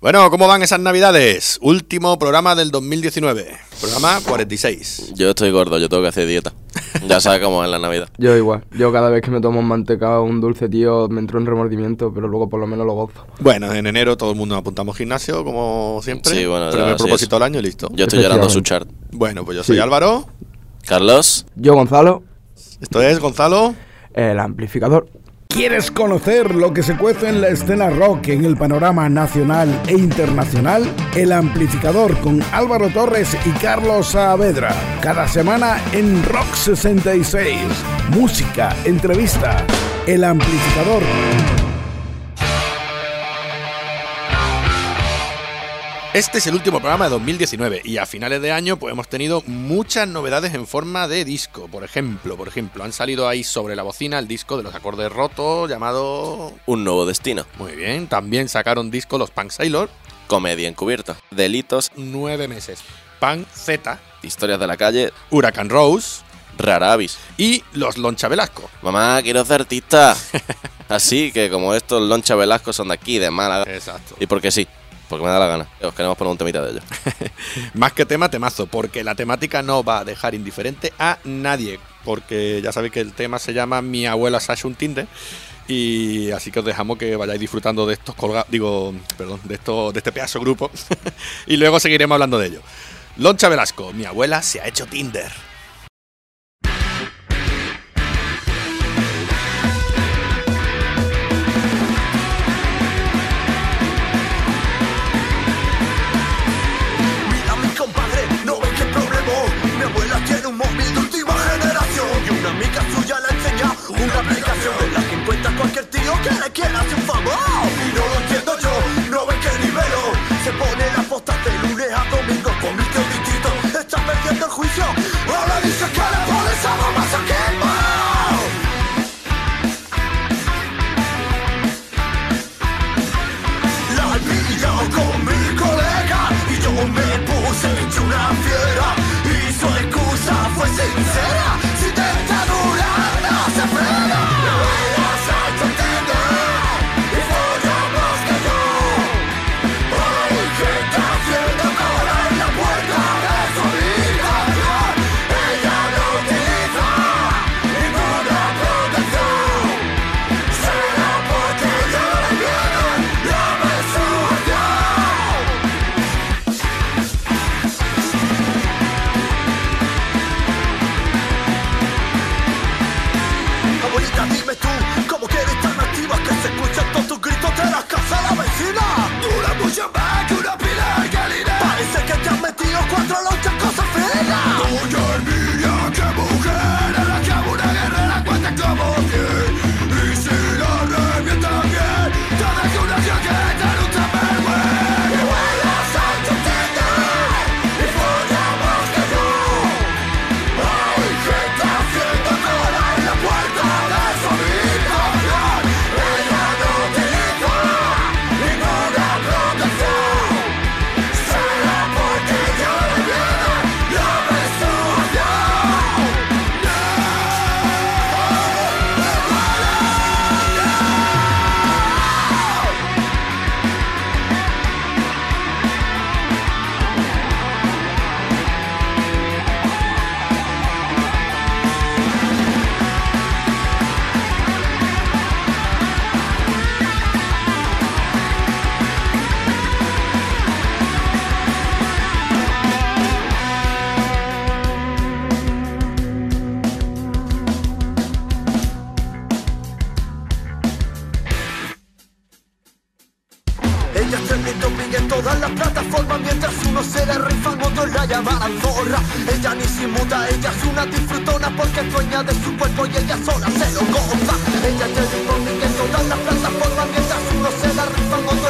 Bueno, ¿cómo van esas navidades? Último programa del 2019, programa 46. Yo estoy gordo, yo tengo que hacer dieta. Ya sabes cómo es la Navidad. Yo igual. Yo cada vez que me tomo un mantecado o un dulce, tío, me entró un remordimiento, pero luego por lo menos lo gozo. Bueno, en enero todo el mundo apuntamos gimnasio, como siempre. Sí, bueno, Primer propósito del año y listo. Yo estoy llorando su chart. Bueno, pues yo soy Sí. Álvaro. Carlos, Yo, Gonzalo, Esto es Gonzalo. el amplificador. ¿Quieres conocer lo que se cuece en la escena rock en el panorama nacional e internacional? El amplificador con Álvaro Torres y Carlos Saavedra. Cada semana en Rock 66. Música, entrevista. El amplificador. Este es el último programa de 2019 y a finales de año pues hemos tenido muchas novedades en forma de disco. Por ejemplo, por ejemplo, han salido ahí sobre la bocina el disco de los acordes rotos llamado... un nuevo destino. Muy bien, también sacaron disco los Punk Sailor, Comedia encubierta. Delitos, nueve meses. Punk Z, historias de la calle, Huracán Rose rara avis. y los Loncha Velasco. Mamá, quiero ser artista. Así que como estos Loncha Velasco son de aquí, de Málaga. Exacto. Y porque sí, porque me da la gana. Os queremos poner un temita de ellos. Más que tema, temazo, porque la temática no va a dejar indiferente a nadie. Porque ya sabéis que el tema se llama Mi abuela Sasha un Tinder. Y así que os dejamos que vayáis disfrutando de estos colgados, digo, perdón, de estos, de este pedazo grupo. y luego seguiremos hablando de ello. Loncha Velasco, mi abuela se ha hecho Tinder. Que le quiera hacer todas las plataformas Mientras unos se la rifan, otros la llaman zorra. Ella ni se muda, ella es una disfrutona Porque dueña de su cuerpo y ella sola se lo goza. Ella trending topic en todas las plataformas Mientras unos se la rifan, otros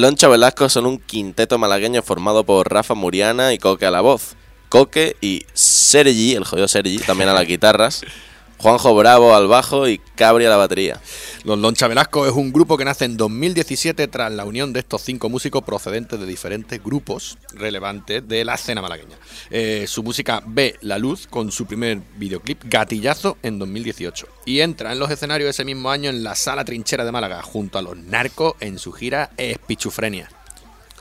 Loncha Velasco son un quinteto malagueño formado por Rafa Muriana y Coque a la voz. Coque y Sergi, el jodido Sergi, también a las guitarras. Juanjo Bravo al bajo y Cabri a la batería. Los Loncha Velasco es un grupo que nace en 2017 tras la unión de estos cinco músicos procedentes de diferentes grupos relevantes de la escena malagueña. Eh, su música ve la luz con su primer videoclip Gatillazo en 2018 y entra en los escenarios ese mismo año en la Sala Trinchera de Málaga junto a los narcos en su gira Espichufrenia.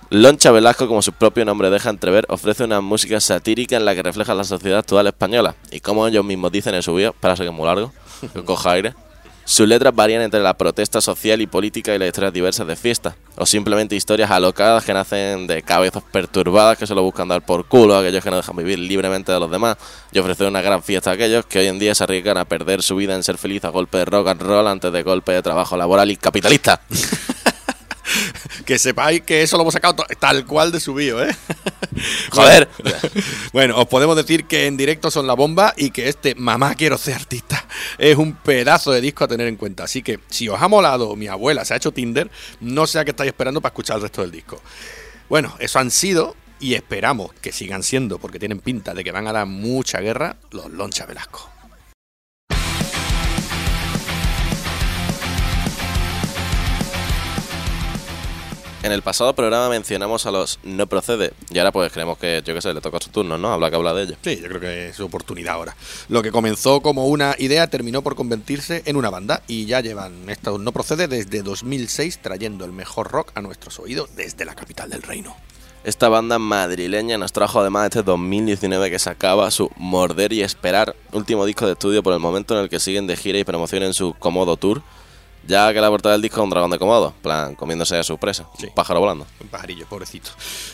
Loncha Velasco, como su propio nombre deja entrever, ofrece una música satírica en la que refleja la sociedad actual española. Y como ellos mismos dicen en su vídeo, para que es muy largo, que coja aire, sus letras varían entre la protesta social y política y las historias diversas de fiesta, o simplemente historias alocadas que nacen de cabezas perturbadas que solo buscan dar por culo a aquellos que no dejan vivir libremente de los demás y ofrecer una gran fiesta a aquellos que hoy en día se arriesgan a perder su vida en ser feliz a golpe de rock and roll antes de golpe de trabajo laboral y capitalista. Que sepáis que eso lo hemos sacado tal cual de su bio, ¿eh? Joder. Bueno, os podemos decir que en directo son la bomba y que este Mamá quiero ser artista es un pedazo de disco a tener en cuenta. Así que si os ha molado mi abuela se ha hecho Tinder, no sé a qué estáis esperando para escuchar el resto del disco. Bueno, eso han sido y esperamos que sigan siendo, porque tienen pinta de que van a dar mucha guerra, los Loncha Velasco. En el pasado programa mencionamos a los no procede y ahora pues creemos que, yo qué sé, le toca su turno, ¿no? Habla que habla de ello. Sí, yo creo que es su oportunidad ahora. Lo que comenzó como una idea terminó por convertirse en una banda y ya llevan esto no procede desde 2006 trayendo el mejor rock a nuestros oídos desde la capital del reino. Esta banda madrileña nos trajo además este 2019 que sacaba su Morder y Esperar, último disco de estudio por el momento en el que siguen de gira y promoción en su Komodo Tour, ya que la portada del disco es un dragón de Komodo, en plan, comiéndose a su presa, Sí. un pájaro volando. Un pajarillo, pobrecito.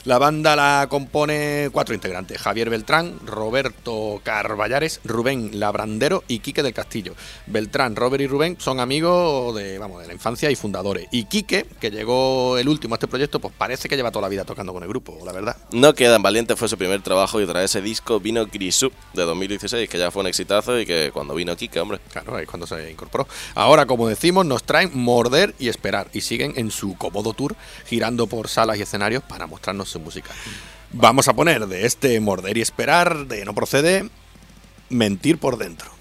La banda la compone cuatro integrantes: Javier Beltrán, Roberto Carballares, Rubén Labrandero y Quique del Castillo. Beltrán, Robert y Rubén son amigos de, vamos, de la infancia y fundadores. Y Quique, que llegó el último a este proyecto, pues parece que lleva toda la vida tocando con el grupo, la verdad. No quedan valiente fue su primer trabajo y tras ese disco vino Grisú de 2016, que ya fue un exitazo y que cuando vino Kike, hombre. Claro, es cuando se incorporó. Ahora, como decimos, nos traen morder y esperar. Y siguen en su cómodo tour, girando por salas y escenarios para mostrarnos su música. Vamos a poner de este morder y esperar, de no procede, mentir por dentro.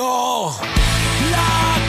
Fuego. La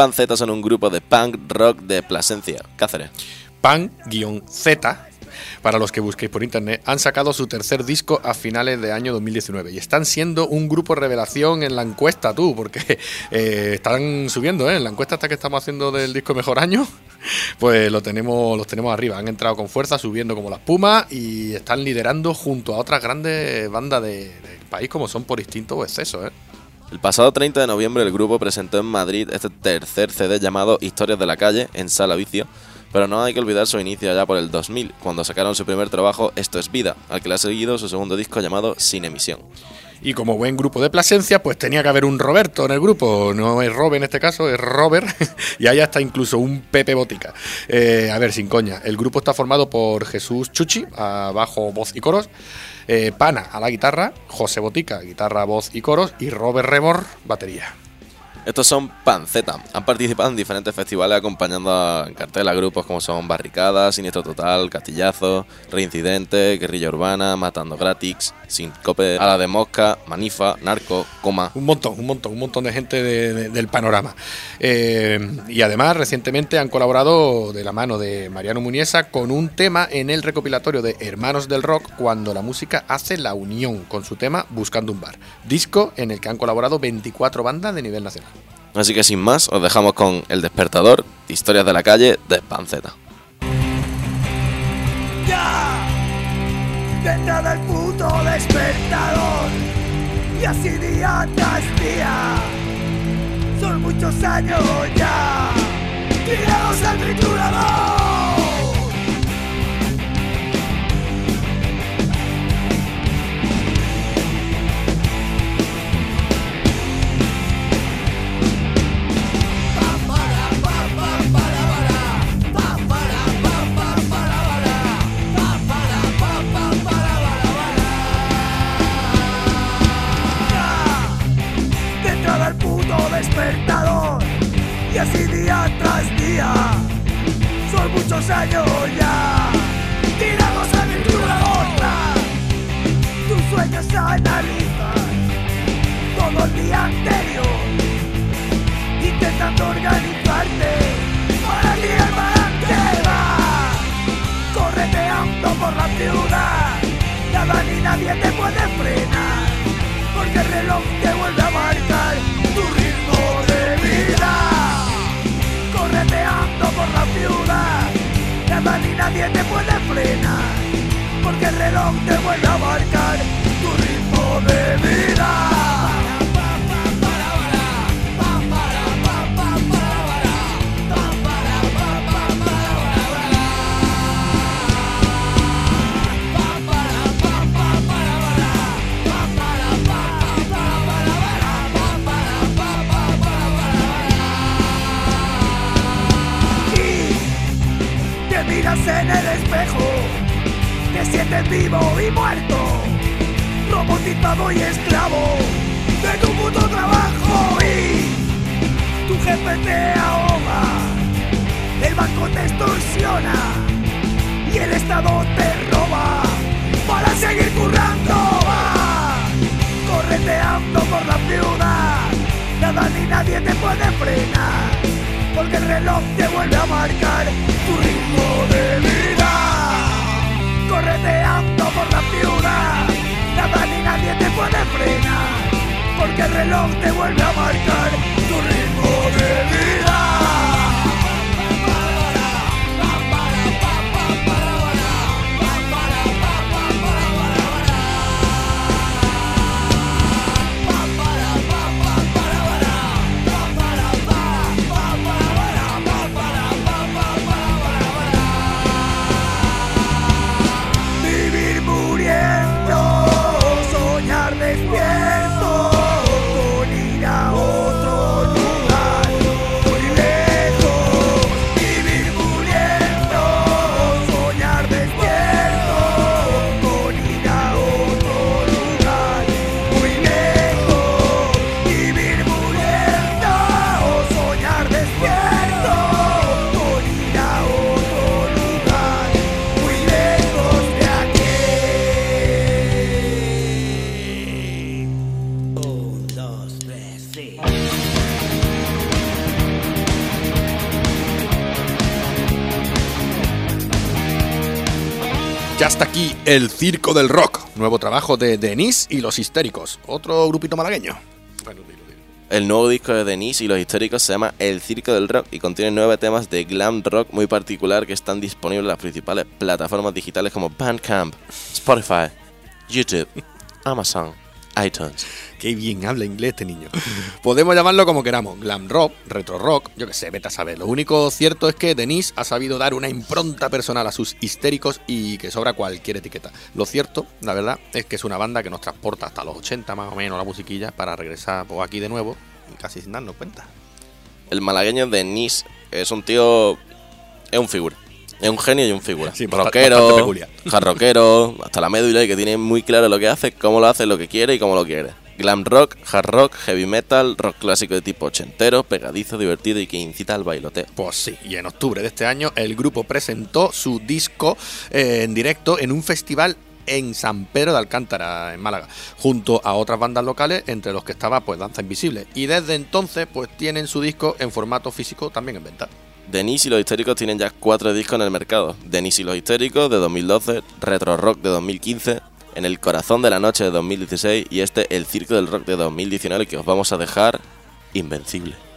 Panceta son un grupo de punk rock de Plasencia, Cáceres. Pan-Z, para los que busquéis por internet, han sacado su tercer disco a finales de año 2019 y están siendo un grupo revelación en la encuesta, tú, porque eh, están subiendo, ¿eh? En la encuesta hasta que estamos haciendo del disco Mejor Año, pues lo tenemos, los tenemos arriba. Han entrado con fuerza, subiendo como la espuma y están liderando junto a otras grandes bandas de- del país como son por instinto o exceso, ¿eh? El pasado 30 de noviembre el grupo presentó en Madrid este tercer CD llamado Historias de la Calle en Sala Vicio, pero no hay que olvidar su inicio allá por el 2000, cuando sacaron su primer trabajo Esto es Vida, al que le ha seguido su segundo disco llamado Sin Emisión. Y como buen grupo de Plasencia, pues tenía que haber un Roberto en el grupo. No es Robe en este caso, es Robert. y allá está incluso un Pepe Botica. Eh, a ver, sin coña. El grupo está formado por Jesús Chuchi, a bajo, voz y coros. Eh, Pana a la guitarra. José Botica, guitarra, voz y coros. Y Robert Rebor, batería. Estos son Panceta. Han participado en diferentes festivales acompañando a, en cartel a grupos como son Barricada, Siniestro Total, Castillazo, Reincidente, Guerrilla Urbana, Matando Gratis, Sincope, Ala de Mosca, Manifa, Narco, Coma. Un montón, un montón, un montón de gente de- del panorama. Eh, y además, recientemente han colaborado de la mano de Mariano Muniesa con un tema en el recopilatorio de Hermanos del Rock cuando la música hace la unión con su tema Buscando un bar. Disco en el que han colaborado 24 bandas de nivel nacional. Así que sin más, os dejamos con El Despertador, Historias de la Calle de Panceta. Ya Dentro del puto despertador. Y así día tras día Son muchos años ya. Tirados al triturador despertador. Y así día tras día son muchos años ya. Tirados a triturador tus sueños analizan todo el día anterior. Intentando organizarte para el balance va. Correteando por la ciudad nada ni nadie te puede frenar porque el reloj te vuelve a marcar ni nadie te puede frenar, porque el reloj te vuelve a marcar tu ritmo de vida. En el espejo, te sientes vivo y muerto, robotizado y esclavo de tu puto trabajo y tu jefe te ahoga, el banco te extorsiona y el estado te roba para seguir currando. Correteando por la ciudad, nada ni nadie te puede frenar porque el reloj te vuelve a marcar tu ritmo de vida. Correteando por la ciudad, nada ni nadie te puede frenar, porque el reloj te vuelve a marcar tu ritmo de vida. Ya está aquí el Circo del Rock, nuevo trabajo de Denise y los Histéricos, otro grupito malagueño. El nuevo disco de Denise y los históricos se llama El Circo del Rock y contiene nueve temas de glam rock muy particular que están disponibles en las principales plataformas digitales como Bandcamp, Spotify, YouTube, Amazon, iTunes. Qué bien habla inglés este niño. Podemos llamarlo como queramos, glam rock, retro rock, yo qué sé, vete a saber. Lo único cierto es que Denise ha sabido dar una impronta personal a sus histéricos y que sobra cualquier etiqueta. Lo cierto, la verdad, es que es una banda que nos transporta hasta los 80 más o menos la musiquilla para regresar pues, aquí de nuevo y casi sin darnos cuenta. El malagueño Denise es un tío. Es un figura. Es un genio y un figura. Sí, rockero, jarroquero, hasta la médula y que tiene muy claro lo que hace, cómo lo hace, lo que quiere y cómo lo quiere. Glam rock, hard rock, heavy metal, rock clásico de tipo ochentero, pegadizo, divertido y que incita al bailoteo. Pues sí, y en octubre de este año el grupo presentó su disco eh, en directo en un festival en San Pedro de Alcántara, en Málaga, junto a otras bandas locales, entre los que estaba pues Danza Invisible. Y desde entonces pues tienen su disco en formato físico también en venta. Denise y los históricos tienen ya cuatro discos en el mercado. Denise y los históricos de 2012, Retro Rock de 2015, En el corazón de la noche de 2016 y este El Circo del Rock de 2019 que os vamos a dejar invencible.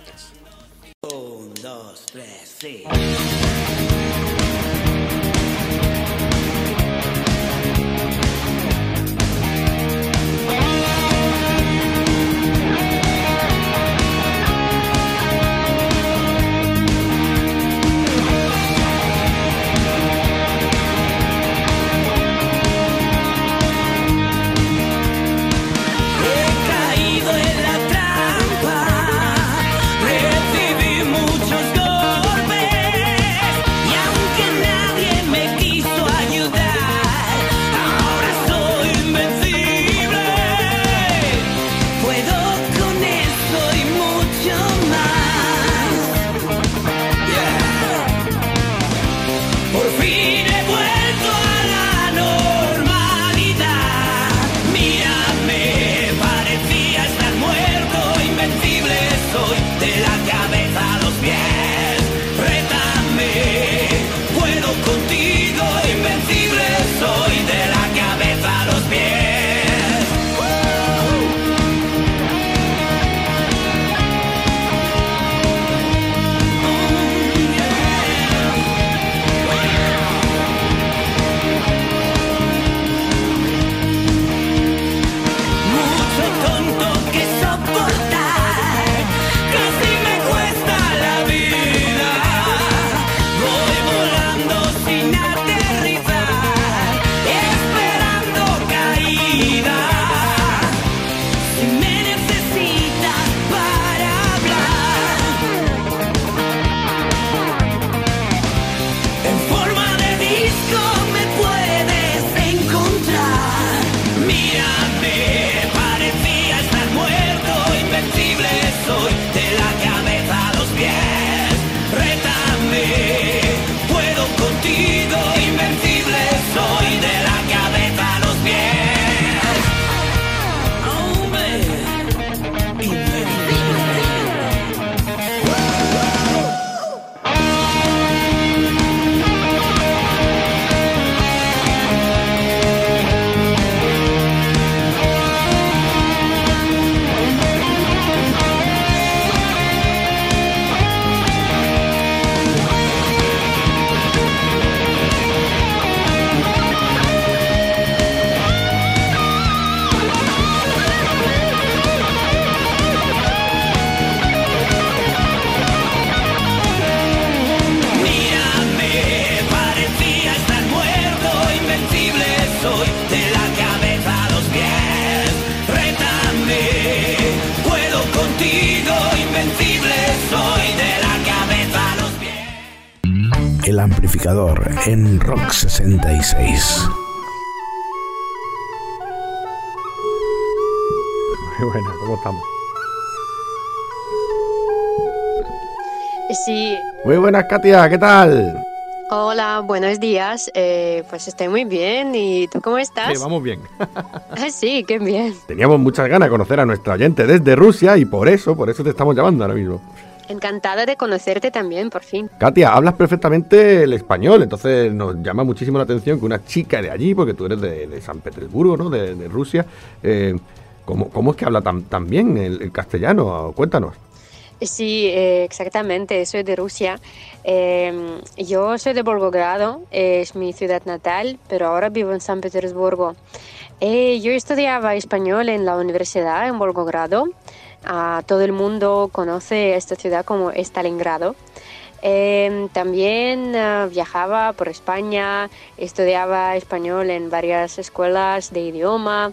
Muy buena, ¿cómo estamos? Sí, Muy buenas, Katia, ¿qué tal? hola, buenos días. Eh, pues estoy muy bien. ¿Y tú cómo estás? vamos bien. Ah, sí, qué bien. Teníamos muchas ganas de conocer a nuestra oyente desde Rusia y por eso, por eso te estamos llamando ahora mismo. Encantada de conocerte también, por fin. Katia, hablas perfectamente el español, entonces nos llama muchísimo la atención que una chica de allí, porque tú eres de, de San Petersburgo, ¿no? De, de Rusia. eh, ¿cómo, cómo es que habla tan, tan bien el, el castellano? Cuéntanos. Sí, eh, exactamente, soy de Rusia. Eh, yo soy de Volgogrado, es mi ciudad natal, pero ahora vivo en San Petersburgo. Eh, yo estudiaba español en la universidad en Volgogrado. Ah, todo el mundo conoce esta ciudad como Stalingrado. Eh, también ah, viajaba por España, estudiaba español en varias escuelas de idioma,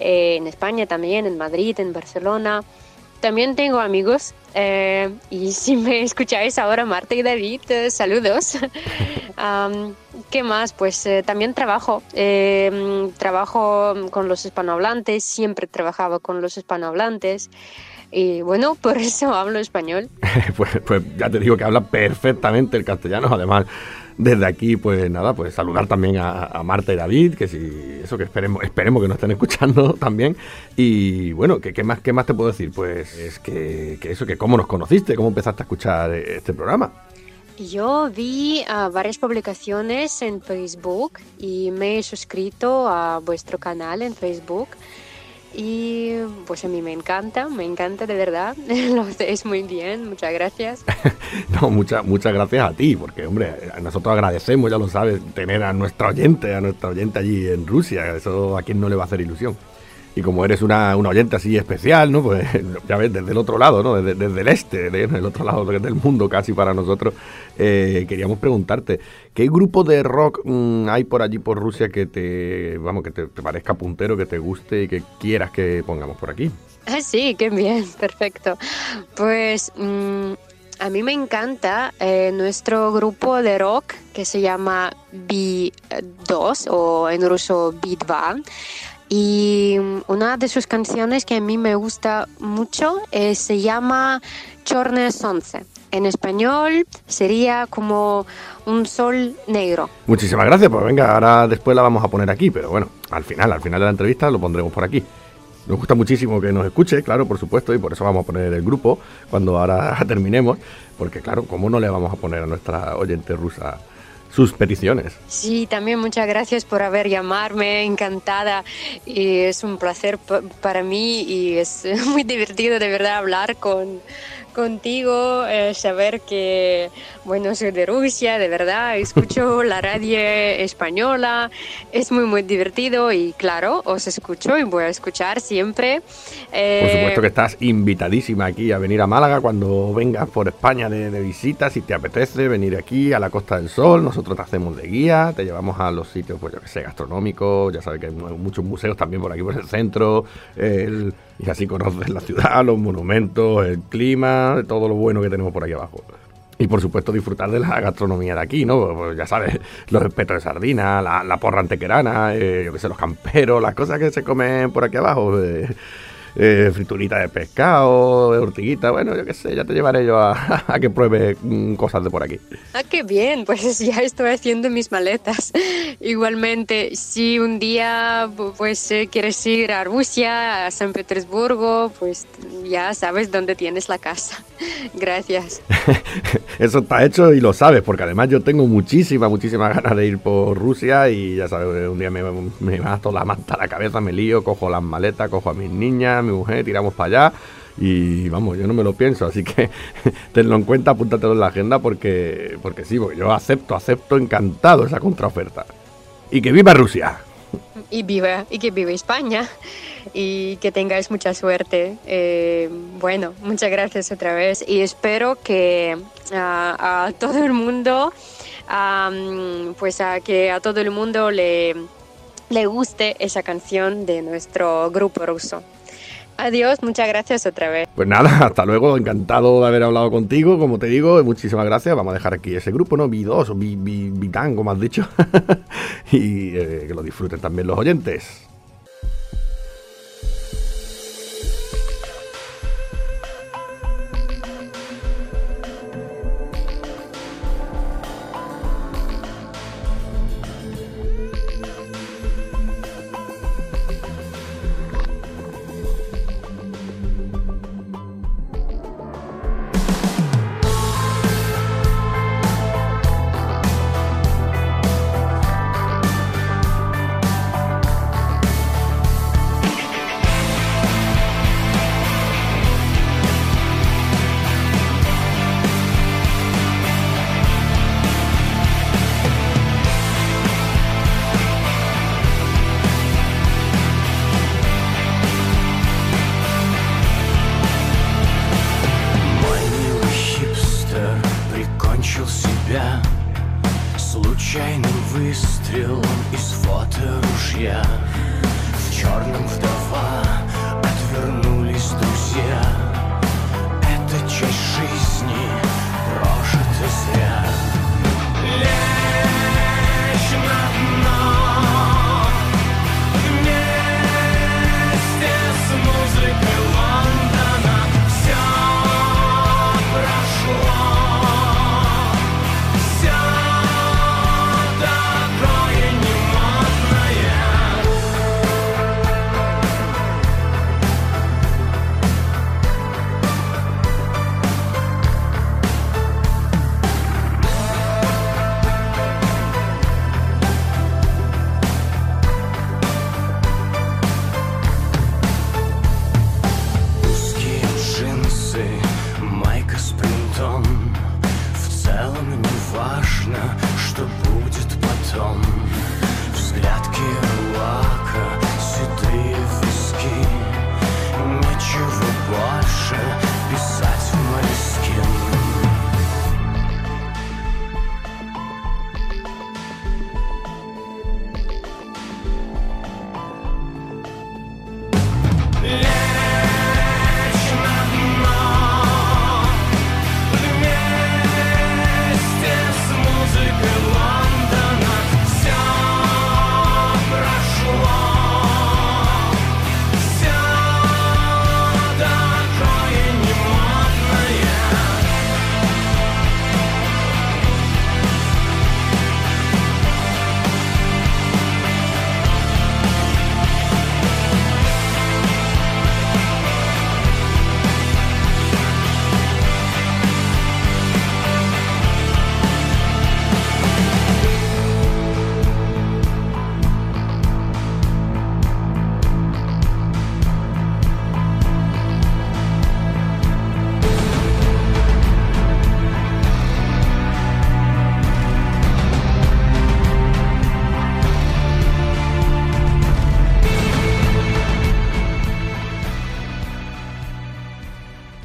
eh, en España también, en Madrid, en Barcelona. También tengo amigos eh, y si me escucháis ahora, Marta y David, eh, saludos. Am, ¿Qué más? Pues eh, también trabajo. eh, trabajo con los hispanohablantes, siempre trabajaba con los hispanohablantes. Y bueno, por eso hablo español. pues, pues ya te digo que habla perfectamente el castellano, además desde aquí, pues nada, pues saludar también a, a Marta y David, que si eso que esperemos, esperemos que nos estén escuchando también. Y bueno, ¿qué, qué más, qué más te puedo decir? Pues es que, que eso, que cómo nos conociste, cómo empezaste a escuchar este programa. Yo vi ah, varias publicaciones en Facebook y me he suscrito a vuestro canal en Facebook. Y pues a mí me encanta, me encanta de verdad. Lo hacéis muy bien, muchas gracias. No, muchas muchas gracias a ti, porque hombre, nosotros agradecemos, ya lo sabes, tener a nuestra oyente, a nuestra oyente allí en Rusia, eso a quien no le va a hacer ilusión. Y como eres una, una oyente así especial, ¿no? Pues ya ves, desde el otro lado, ¿no? Desde, desde el este, del otro lado del mundo casi para nosotros, eh, queríamos preguntarte, ¿qué grupo de rock mm, hay por allí por Rusia que te, vamos, que te, te parezca puntero, que te guste y que quieras que pongamos por aquí? Ah, sí, qué bien, perfecto. Pues mm, a mí me encanta eh, nuestro grupo de rock que se llama B2 o en ruso B2. Y mm, una de sus canciones que a mí me gusta mucho eh, se llama Chorne Sonce. En español sería como un sol negro. Muchísimas gracias, pues venga, ahora después la vamos a poner aquí, pero bueno, al final, al final de la entrevista lo pondremos por aquí. Nos gusta muchísimo que nos escuche, claro, por supuesto, y por eso vamos a poner el grupo cuando ahora terminemos, porque claro, ¿cómo no le vamos a poner a nuestra oyente rusa sus peticiones? Sí, también muchas gracias por haber llamarme, encantada. Y es un placer pa- para mí y es muy divertido de verdad hablar con contigo, eh, saber que, bueno, soy de Rusia, de verdad, escucho la radio española, es muy, muy divertido y claro, os escucho y voy a escuchar siempre. Por Eh, supuesto que estás invitadísima aquí a venir a Málaga cuando vengas por España de, de visita, si te apetece venir aquí a la Costa del Sol, nosotros te hacemos de guía, te llevamos a los sitios, pues yo que sé, gastronómicos, ya sabes que hay mu- muchos museos también por aquí por el centro, el- y así conoces la ciudad, los monumentos, el clima, todo lo bueno que tenemos por aquí abajo. Y por supuesto disfrutar de la gastronomía de aquí, ¿no? Pues ya sabes, los espetos de sardina, la, porra antequerana, eh, yo qué sé, los camperos, las cosas que se comen por aquí abajo. eh, eh, friturita de pescado, de ortiguita, bueno, yo qué sé, ya te llevaré yo a, a que pruebe mm, cosas de por aquí. Ah, qué bien, pues ya estoy haciendo mis maletas. Igualmente, si un día pu- pues eh, quieres ir a Rusia, a San Petersburgo, pues ya sabes dónde tienes la casa. Gracias. Eso está hecho y lo sabes, porque además yo tengo muchísimas, muchísimas ganas de ir por Rusia y ya sabes, un día me, me mato la manta a la cabeza, me lío, cojo las maletas, cojo a mis niñas, mi mujer, tiramos para allá y vamos, yo no me lo pienso, así que tenlo en cuenta, apúntatelo en la agenda porque, porque sí, porque yo acepto, acepto encantado esa contraoferta. Y que viva Rusia. Y viva, y que viva España. Y que tengáis mucha suerte. Eh, bueno, muchas gracias otra vez. Y espero que a todo el mundo, am, pues a que a todo el mundo le, le guste esa canción de nuestro grupo ruso. Adiós, muchas gracias otra vez. Pues nada, hasta luego, encantado de haber hablado contigo, como te digo, muchísimas gracias. Vamos a dejar aquí ese grupo, ¿no? B2 o B- B- Bitán, como has dicho. y eh, que lo disfruten también los oyentes.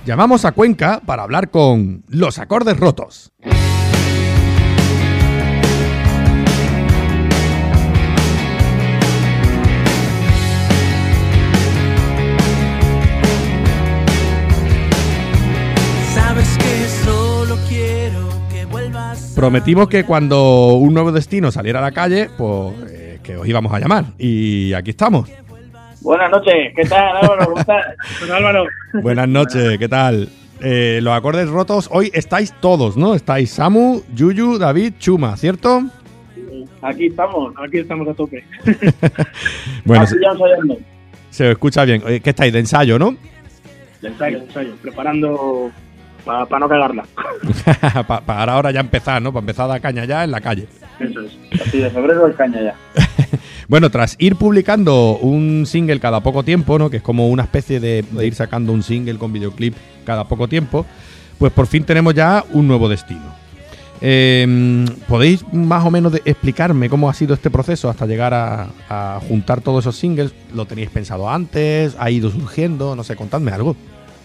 Llamamos a Cuenca para hablar con Los Acordes Rotos. Prometimos que cuando un nuevo destino saliera a la calle, pues eh, que os íbamos a llamar. Y aquí estamos. Buenas noches, ¿qué tal Álvaro? ¿Cómo estás? Álvaro. Buenas noches, ¿qué tal? Eh, los acordes rotos, hoy estáis todos, ¿no? Estáis Samu, Yuyu, David, Chuma, ¿cierto? Aquí estamos, aquí estamos a tope. Bueno, Aquí se, ya ensayando. se os escucha bien. ¿Qué estáis de ensayo, no? De ensayo, de ensayo. Preparando para no cagarla. para ahora ya empezar, ¿no? Para empezar a dar caña ya en la calle. Eso es. Así de febrero el caña ya. Bueno, tras ir publicando un single cada poco tiempo, ¿no? Que es como una especie de, ir sacando un single con videoclip cada poco tiempo, pues por fin tenemos ya un nuevo destino. Eh, ¿Podéis más o menos explicarme cómo ha sido este proceso hasta llegar a, a juntar todos esos singles? ¿Lo teníais pensado antes? ¿Ha ido surgiendo? No sé, contadme algo.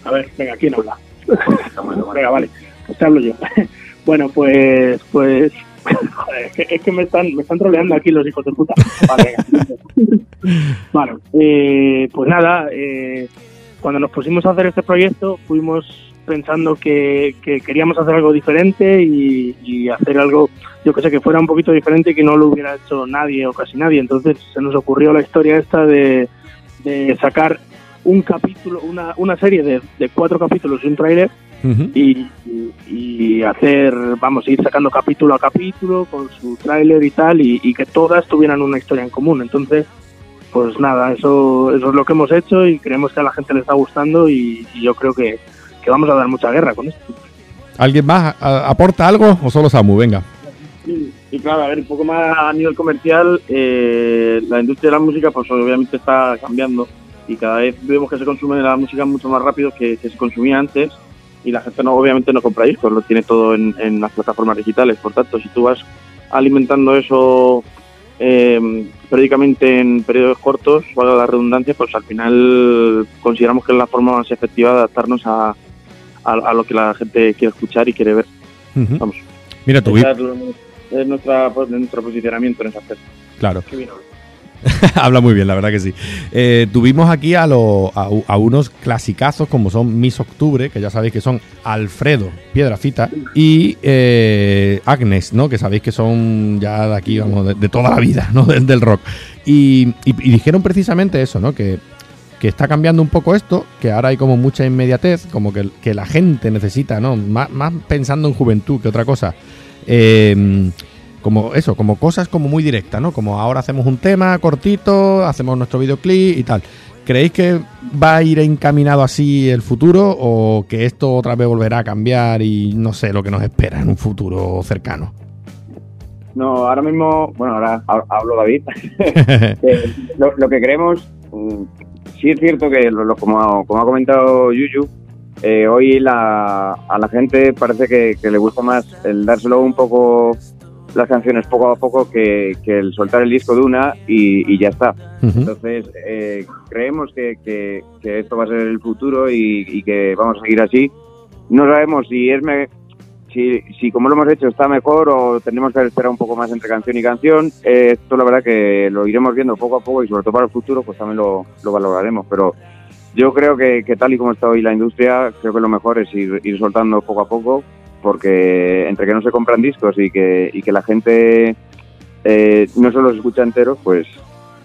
A ver, venga, ¿quién habla? venga, vale, pues te hablo yo. bueno, pues, pues, joder, es que, me están, me están troleando aquí los hijos de puta. Vale. Vale, eh, pues nada, eh, cuando nos pusimos a hacer este proyecto, fuimos pensando que, que queríamos hacer algo diferente y, y hacer algo, yo que sé, que fuera un poquito diferente y que no lo hubiera hecho nadie o casi nadie. Entonces se nos ocurrió la historia esta de, de sacar un capítulo, una, una serie de, de cuatro capítulos y un tráiler y, y hacer, vamos, ir sacando capítulo a capítulo con su tráiler y tal y, y que todas tuvieran una historia en común. Entonces, pues nada, eso, eso es lo que hemos hecho y creemos que a la gente le está gustando y, y yo creo que, que vamos a dar mucha guerra con esto. ¿Alguien más aporta algo o solo Samu? Venga. Y claro, a ver, un poco más a nivel comercial, eh, la industria de la música pues obviamente está cambiando y cada vez vemos que se consume la música mucho más rápido que, que se consumía antes y la gente no obviamente no compra discos, lo tiene todo en, en las plataformas digitales. Por tanto, si tú vas alimentando eso eh, periódicamente en periodos cortos, valga la redundancia, pues al final consideramos que es la forma más efectiva de adaptarnos a, a, a lo que la gente quiere escuchar y quiere ver. Vamos. Mira, Esa es, es nuestra, pues, nuestro posicionamiento en ese aspecto. Claro. Qué bien. Habla muy bien, la verdad que sí. Eh, tuvimos aquí a, lo- a, unos clasicazos como son Miss Octubre, que ya sabéis que son Alfredo Piedrafita y eh, Agnes, ¿no? Que sabéis que son ya de aquí, vamos, de, toda la vida, ¿no? Del, del rock. Y dijeron precisamente eso, ¿no? Que, que está cambiando un poco esto, que ahora hay como mucha inmediatez, como que, que la gente necesita, ¿no? Más, más pensando en juventud que otra cosa. Eh, como eso, como cosas como muy directas, ¿no? Como ahora hacemos un tema cortito, hacemos nuestro videoclip y tal. ¿Creéis que va a ir encaminado así el futuro o que esto otra vez volverá a cambiar y no sé lo que nos espera en un futuro cercano? No, ahora mismo, bueno, ahora ha- hablo David. Eh, lo, lo que creemos, mm, sí es cierto que, lo, lo- como, como ha comentado Yuyu, eh, hoy la, a la gente parece que, que le gusta más el dárselo un poco las canciones poco a poco que, que el soltar el disco de una y, y ya está. Entonces, eh, creemos que, que- que esto va a ser el futuro y, y que vamos a seguir así. No sabemos si es me- si, si como lo hemos hecho está mejor o tenemos que esperar un poco más entre canción y canción. Eh, esto la verdad que lo iremos viendo poco a poco y sobre todo para el futuro pues también lo, lo valoraremos. Pero yo creo que, que tal y como está hoy la industria, creo que lo mejor es ir, ir soltando poco a poco porque entre que no se compran discos y que, y que la gente eh, no solo los escucha enteros, pues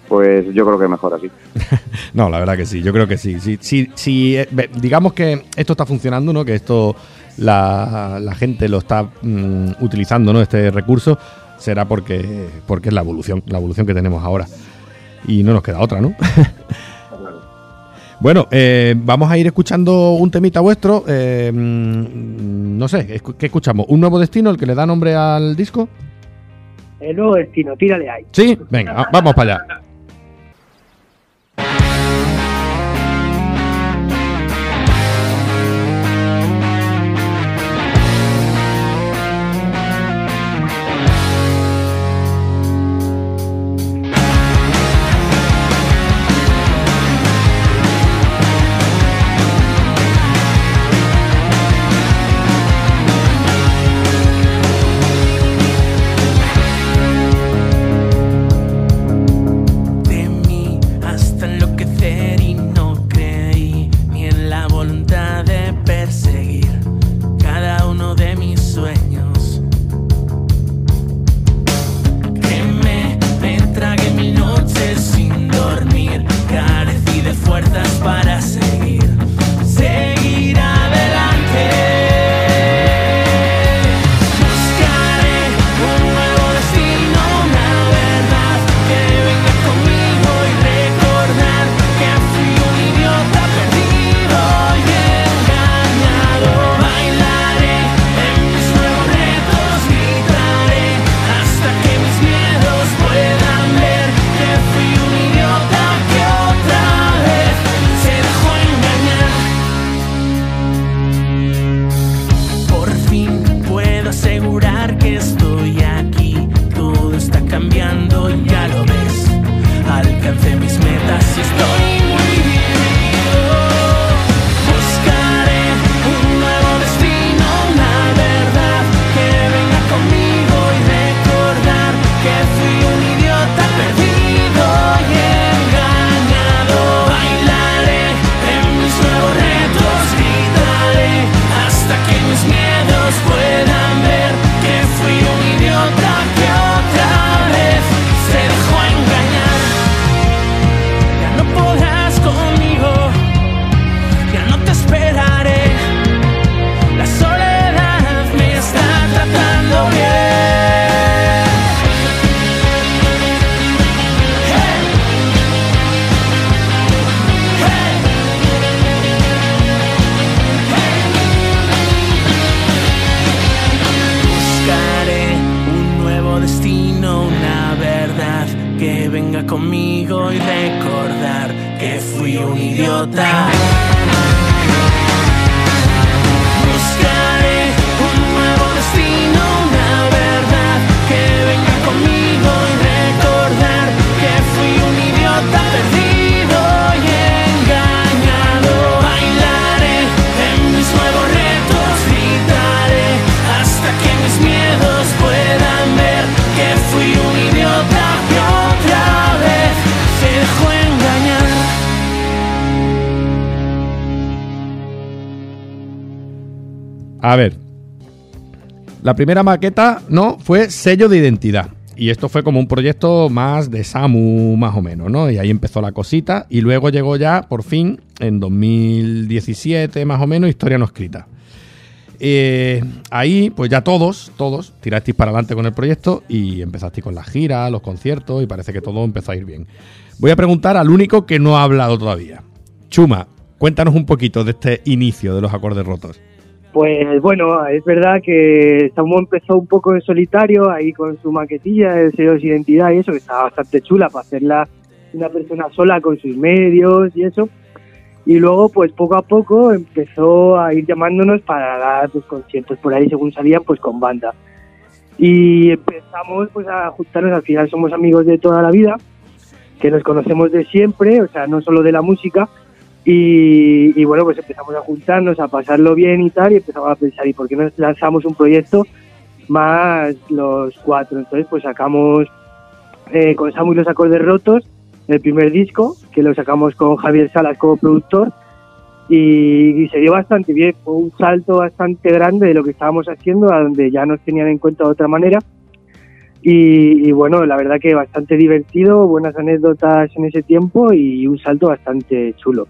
pues yo creo que mejor así. No, la verdad que sí, yo creo que sí. sí, sí, eh, digamos que esto está funcionando, ¿no? Que esto la, la gente lo está mm, utilizando, ¿no? Este recurso será porque, porque es la evolución, la evolución que tenemos ahora. Y no nos queda otra, ¿no? bueno, eh, vamos a ir escuchando un temita vuestro. eh, mm, no sé, ¿qué escuchamos? ¿Un nuevo destino, el que le da nombre al disco? El nuevo destino, tírale ahí. Sí, venga, va- vamos para allá. La primera maqueta, no, fue sello de identidad. Y esto fue como un proyecto más de Samu, más o menos, ¿no? Y ahí empezó la cosita. Y luego llegó ya, por fin, en 2017, más o menos, Historia no escrita. Eh, ahí, pues ya todos, todos, tirasteis para adelante con el proyecto y empezasteis con la gira, los conciertos y parece que todo empezó a ir bien. Voy a preguntar al único que no ha hablado todavía. Chuma, cuéntanos un poquito de este inicio de los acordes rotos. Pues bueno, es verdad que Samu empezó un poco en solitario, ahí con su maquetilla, el sello de identidad y eso, que estaba bastante chula para hacerla una persona sola con sus medios y eso. Y luego, pues poco a poco empezó a ir llamándonos para dar pues, conciertos por ahí, según salían, pues con banda. Y empezamos pues a juntarnos, al final somos amigos de toda la vida, que nos conocemos de siempre, o sea, no solo de la música, y, bueno, pues empezamos a juntarnos, a pasarlo bien y tal, y empezamos a pensar, ¿y por qué no lanzamos un proyecto más los cuatro? Entonces, pues sacamos eh, con Samu y los acordes rotos el primer disco, que lo sacamos con Javier Salas como productor, y, y se dio bastante bien, fue un salto bastante grande de lo que estábamos haciendo, a donde ya nos tenían en cuenta de otra manera. Y, y bueno, la verdad que bastante divertido, buenas anécdotas en ese tiempo y un salto bastante chulo.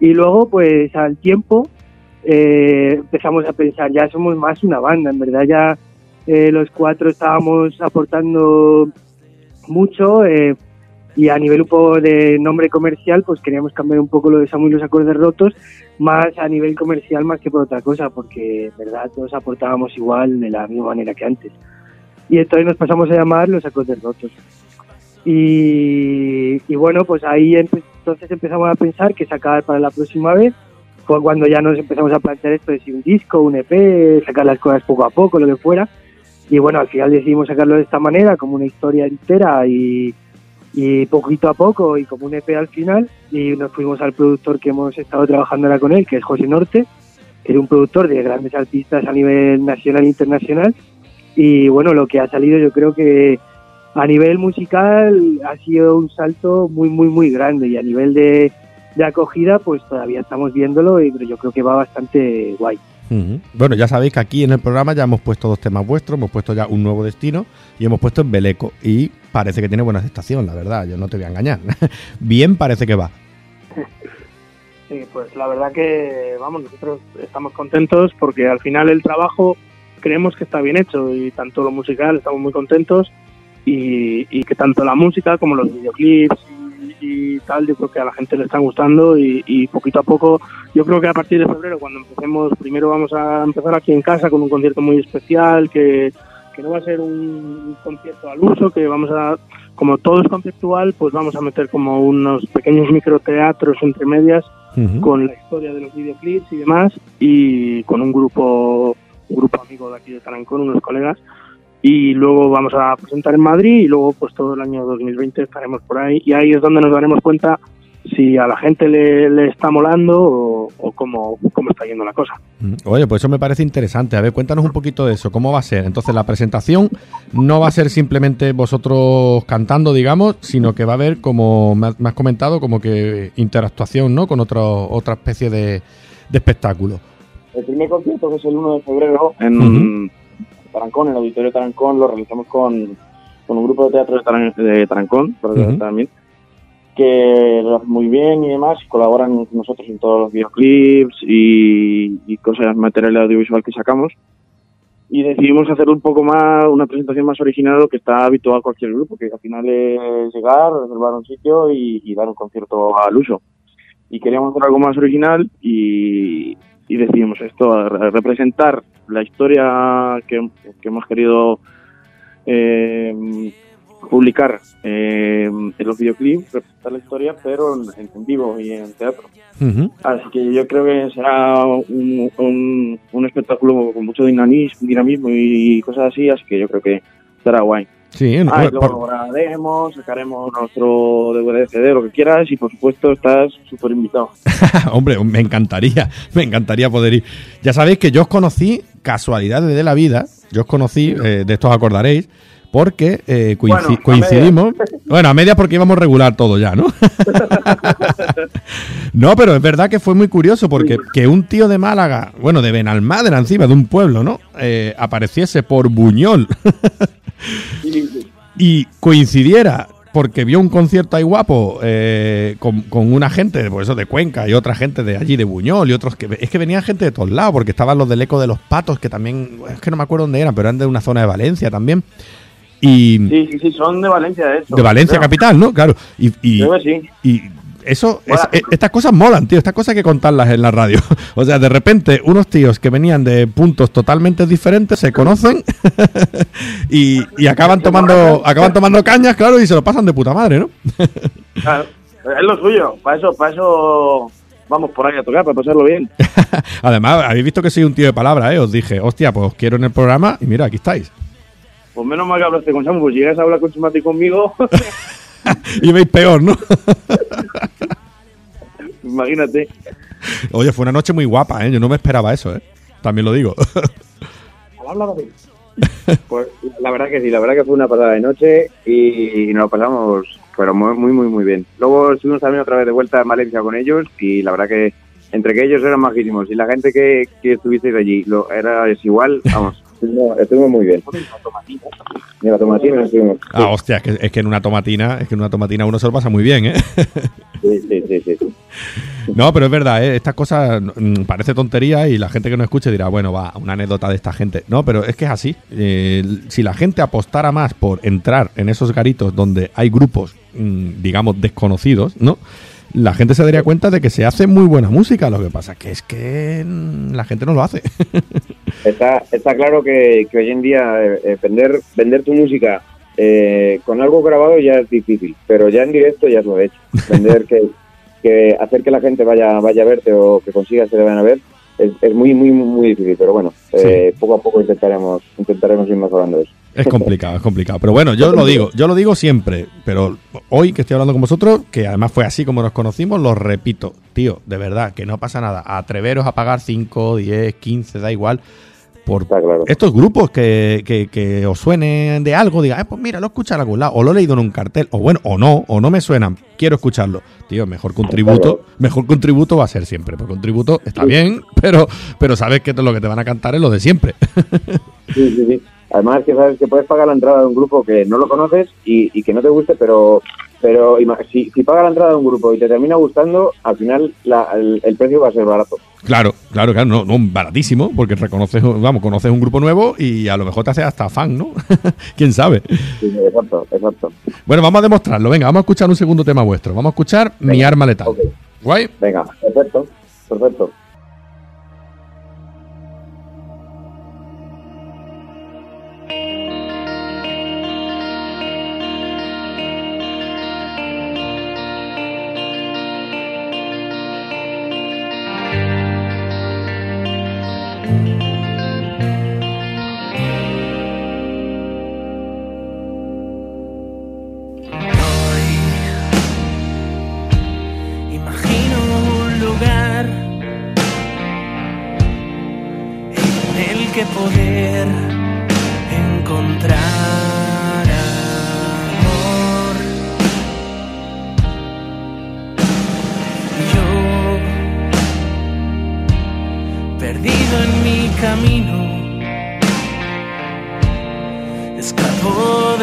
Y luego, pues al tiempo, eh, empezamos a pensar, ya somos más una banda, en verdad ya eh, los cuatro estábamos aportando mucho eh, y a nivel un poco de nombre comercial, pues queríamos cambiar un poco lo de Samu y los acordes rotos, más a nivel comercial más que por otra cosa, porque en verdad todos aportábamos igual de la misma manera que antes. Y entonces nos pasamos a llamar los acordes rotos. Y, y bueno, pues ahí empe- entonces empezamos a pensar que sacar para la próxima vez, fue cuando ya nos empezamos a plantear esto de si un disco, un EP, sacar las cosas poco a poco, lo que fuera. Y bueno, al final decidimos sacarlo de esta manera, como una historia entera y, y poquito a poco y como un EP al final. Y nos fuimos al productor que hemos estado trabajando ahora con él, que es José Norte, que es un productor de grandes artistas a nivel nacional e internacional. Y bueno, lo que ha salido yo creo que a nivel musical ha sido un salto muy, muy, muy grande y a nivel de, de acogida pues todavía estamos viéndolo y pero yo creo que va bastante guay. Bueno, ya sabéis que aquí en el programa ya hemos puesto dos temas vuestros, hemos puesto ya un nuevo destino y hemos puesto en Beleco. Y parece que tiene buena aceptación, la verdad, yo no te voy a engañar. Bien parece que va. Sí, pues la verdad que, vamos, nosotros estamos contentos porque al final el trabajo creemos que está bien hecho y tanto lo musical estamos muy contentos y, y que tanto la música como los videoclips y, y tal, yo creo que a la gente le están gustando y, y poquito a poco, yo creo que a partir de febrero cuando empecemos, primero vamos a empezar aquí en casa con un concierto muy especial que, que no va a ser un concierto al uso, que vamos a, como todo es conceptual, pues vamos a meter como unos pequeños microteatros entre medias con la historia de los videoclips y demás y con un grupo un grupo amigo de aquí de Tarancón, unos colegas y luego vamos a presentar en Madrid y luego pues todo el año 2020 estaremos por ahí y ahí es donde nos daremos cuenta si a la gente le, le está molando o, o cómo, cómo está yendo la cosa. Mm, Oye, pues eso me parece interesante. A ver, cuéntanos un poquito de eso. ¿Cómo va a ser? Entonces, la presentación no va a ser simplemente vosotros cantando, digamos, sino que va a haber, como me has, me has comentado, como que interactuación, ¿no? Con otro, otra especie de, de espectáculo. El primer concierto, que es el 1 de febrero, en Tarancón, en el Auditorio Tarancón, lo realizamos con, con un grupo de teatro de, Taran- de Tarancón, por Ujú. también, que lo hacen muy bien y demás, y colaboran con nosotros en todos los videoclips y, y cosas, material audiovisual que sacamos. Y decidimos hacer un poco más, una presentación más original de lo que está habitual cualquier grupo, que al final es llegar, reservar un sitio y, y dar un concierto al uso. Y queríamos hacer algo más original y, y decidimos esto, a representar la historia que, que hemos querido eh, publicar eh, en los videoclips, representar la historia, pero en, en vivo y en teatro. Así que yo creo que será un, un, un espectáculo con mucho dinamismo, dinamismo y cosas así, así que yo creo que estará guay. Sí, Ah, y luego grabaremos, sacaremos nuestro DVD, CD, lo que quieras, y por supuesto estás súper invitado. Hombre, me encantaría, me encantaría poder ir. Ya sabéis que yo os conocí, casualidades de la vida, yo os conocí, eh, de esto os acordaréis, porque eh, coinci- Bueno, a coincidimos. Bueno, a medias porque íbamos regular todo ya, ¿no? No, pero es verdad que fue muy curioso porque que un tío de Málaga, bueno, de Benalmádena encima, de un pueblo, ¿no? Eh, apareciese por Buñol y coincidiera porque vio un concierto ahí guapo eh, con, con una gente por eso de Cuenca y otra gente de allí de Buñol y otros que es que venían gente de todos lados porque estaban los del eco de los patos que también es que no me acuerdo dónde eran pero eran de una zona de Valencia también y Sí, sí, sí, son de Valencia, de hecho. de Valencia Creo. capital no claro y, y, Creo que sí. y eso es- Mola. e- estas cosas molan tío estas cosas hay que contarlas en la radio o sea de repente unos tíos que venían de puntos totalmente diferentes se conocen y, y acaban tomando acaban tomando cañas claro y se lo pasan de puta madre no Claro, es lo suyo. Para eso, para eso vamos por ahí a tocar, para pasarlo bien. Además, habéis visto que soy un tío de palabra, ¿eh? Os dije, hostia, pues os quiero en el programa y mira, aquí estáis. Pues menos mal que hablaste con Samu, pues si llegas a hablar con Chumati conmigo, Y veis peor, ¿no? imagínate. Oye, fue una noche muy guapa, ¿eh? Yo no me esperaba eso, ¿eh? También lo digo. Pues la verdad que sí, la verdad que fue una pasada de noche y, nos lo pasamos pero muy, muy, muy, muy bien. Luego estuvimos también otra vez de vuelta en Valencia con ellos y la verdad que entre que ellos eran majísimos y la gente que, que estuvisteis allí lo, era es igual, vamos, estuvimos, estuvimos muy bien. Ni la tomatina estuvimos. ah, hostia, es que, es que en una tomatina, es que en una tomatina uno se lo pasa muy bien, ¿eh? Sí, sí, sí, sí. No, pero es verdad, ¿eh? estas cosas mm, parece tontería y la gente que no escuche dirá, bueno, va, una anécdota de esta gente. No, pero es que es así. Eh, si la gente apostara más por entrar en esos garitos donde hay grupos, mm, digamos, desconocidos, ¿no? La gente se daría cuenta de que se hace muy buena música. Lo que pasa que es que mm, la gente no lo hace. Está, está claro que, que hoy en día eh, eh, vender, vender tu música eh, con algo grabado ya es difícil, pero ya en directo ya es lo he hecho. Vender que, que hacer que la gente vaya, vaya a verte o que consigas que te vayan a ver es, es muy, muy, muy difícil, pero bueno, eh, poco a poco intentaremos, intentaremos ir mejorando eso. Es complicado, es complicado. Pero bueno, yo lo digo, yo lo digo siempre. Pero hoy que estoy hablando con vosotros, que además fue así como nos conocimos, lo repito. Tío, de verdad, que no pasa nada. Atreveros a pagar 5, 10, 15, da igual. Por estos grupos que, que, que os suenen de algo, diga, "Eh, pues mira, lo he escuchado en algún lado, o lo he leído en un cartel, o bueno, o no, o no me suenan, quiero escucharlo. Tío, mejor que un tributo, mejor que un tributo va a ser siempre, porque un tributo está bien, pero, pero sabes que lo que te van a cantar es lo de siempre. Sí, sí, sí. Además que sabes que puedes pagar la entrada de un grupo que no lo conoces y, y que no te guste, pero pero si, si pagas la entrada de un grupo y te termina gustando, al final la- el, el precio va a ser barato. Claro, claro, claro, no, no, baratísimo, porque reconoces, vamos, conoces un grupo nuevo y a lo mejor te haces hasta fan, ¿no? ¿Quién sabe? Sí, exacto, exacto. Bueno, vamos a demostrarlo, venga, vamos a escuchar un segundo tema vuestro, vamos a escuchar Mi Arma Letal. ¿Guay? Venga, perfecto, perfecto.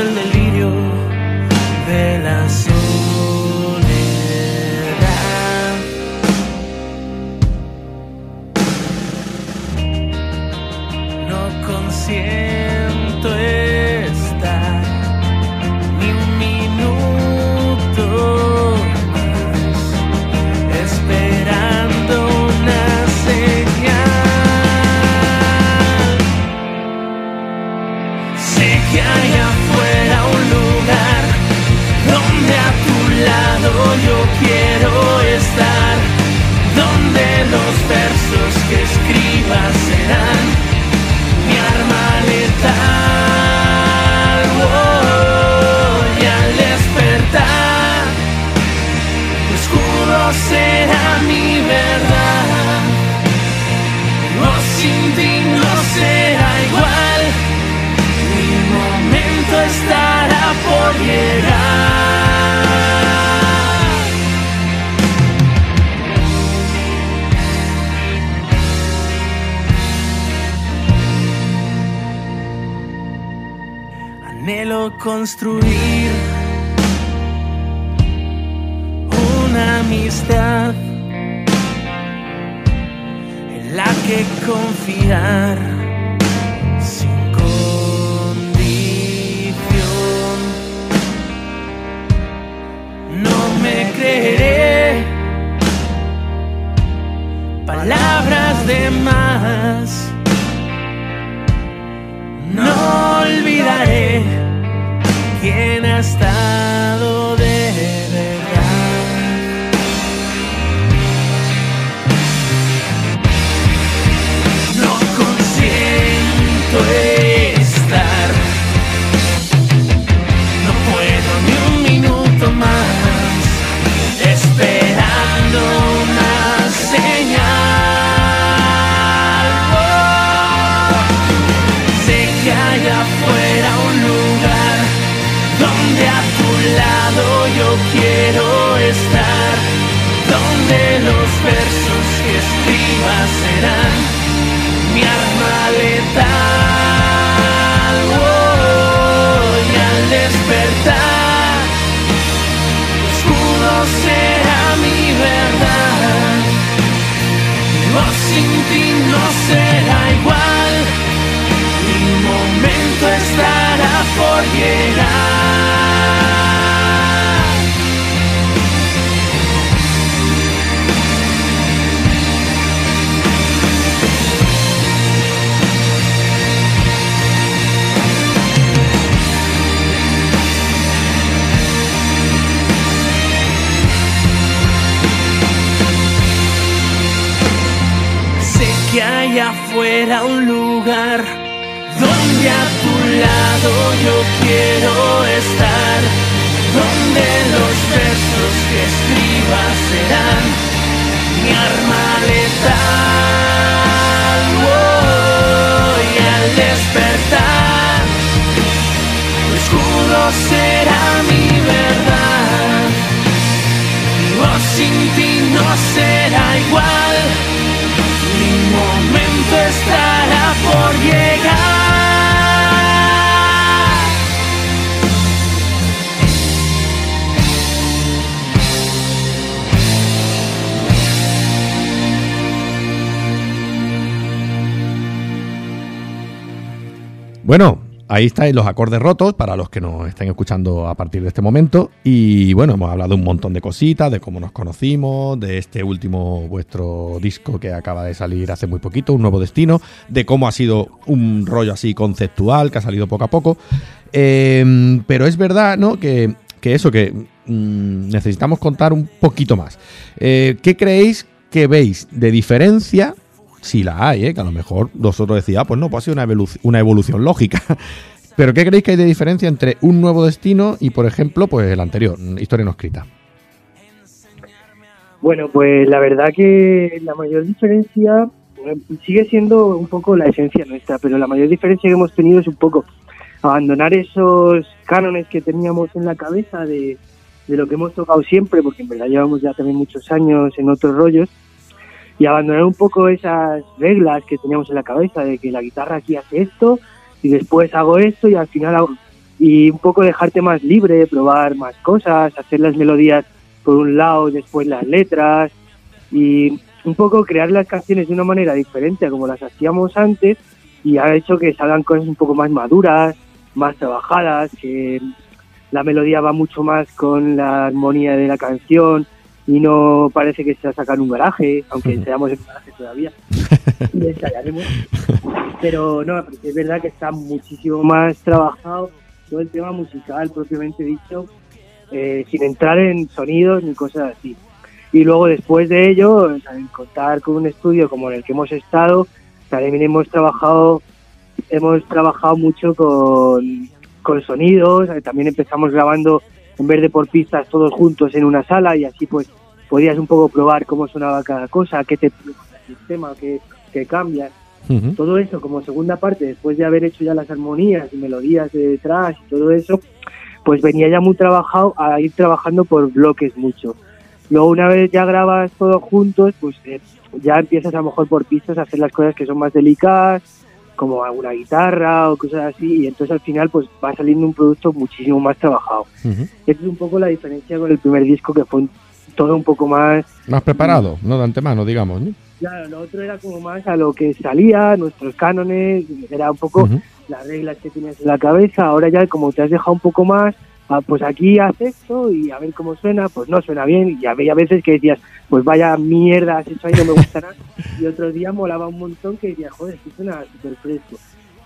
never Mi voz afuera un lugar Bueno, ahí estáis los acordes rotos para los que nos estén escuchando a partir de este momento. Y bueno, hemos hablado un montón de cositas, de cómo nos conocimos, de este último vuestro disco que acaba de salir hace muy poquito, Un Nuevo Destino, de cómo ha sido un rollo así conceptual que ha salido poco a poco. Eh, pero es verdad, ¿no? Que, que eso, que mm, necesitamos contar un poquito más. Eh, ¿Qué creéis que veis de diferencia si la hay, ¿eh? que a lo mejor vosotros decís, ah, pues no, pues ha sido una, evolu- una evolución lógica. Pero ¿qué creéis que hay de diferencia entre un nuevo destino y, por ejemplo, pues el anterior, Historia no escrita? Bueno, pues la verdad que la mayor diferencia eh, sigue siendo un poco la esencia nuestra, pero la mayor diferencia que hemos tenido es un poco abandonar esos cánones que teníamos en la cabeza de, de lo que hemos tocado siempre, porque en verdad llevamos ya también muchos años en otros rollos, y abandonar un poco esas reglas que teníamos en la cabeza de que la guitarra aquí hace esto y después hago esto y al final hago... Y un poco dejarte más libre, probar más cosas, hacer las melodías por un lado, después las letras y un poco crear las canciones de una manera diferente a como las hacíamos antes y ha hecho que salgan cosas un poco más maduras, más trabajadas, que la melodía va mucho más con la armonía de la canción y no parece que sea sacar un garaje, aunque seamos en un garaje todavía y ensayaremos. Pero no, es verdad que está muchísimo más trabajado todo el tema musical propiamente dicho, eh, sin entrar en sonidos ni cosas así. Y luego después de ello, en contar con un estudio como en el que hemos estado, también hemos trabajado, hemos trabajado mucho con, con sonidos, eh, también empezamos grabando en vez de por pistas todos juntos en una sala y así pues podías un poco probar cómo sonaba cada cosa, qué te el sistema, qué, qué cambia. Todo eso como segunda parte, después de haber hecho ya las armonías y melodías de detrás y todo eso, pues venía ya muy trabajado a ir trabajando por bloques mucho. Luego una vez ya grabas todos juntos, pues eh, ya empiezas a lo mejor por pistas a hacer las cosas que son más delicadas, como alguna guitarra o cosas así, y entonces al final pues va saliendo un producto muchísimo más trabajado. Ujú. Esa es un poco la diferencia con el primer disco que fue un- todo un poco más Más preparado, no de antemano, digamos. ¿no? Claro, lo otro era como más a lo que salía, nuestros cánones, era un poco las reglas que tenías en la cabeza. Ahora ya como te has dejado un poco más, ah, pues aquí haz esto y a ver cómo suena, pues no suena bien. Y había veces que decías, pues vaya mierda has hecho ahí, no me gusta nada. Y otro día molaba un montón que decías, joder, esto suena súper fresco.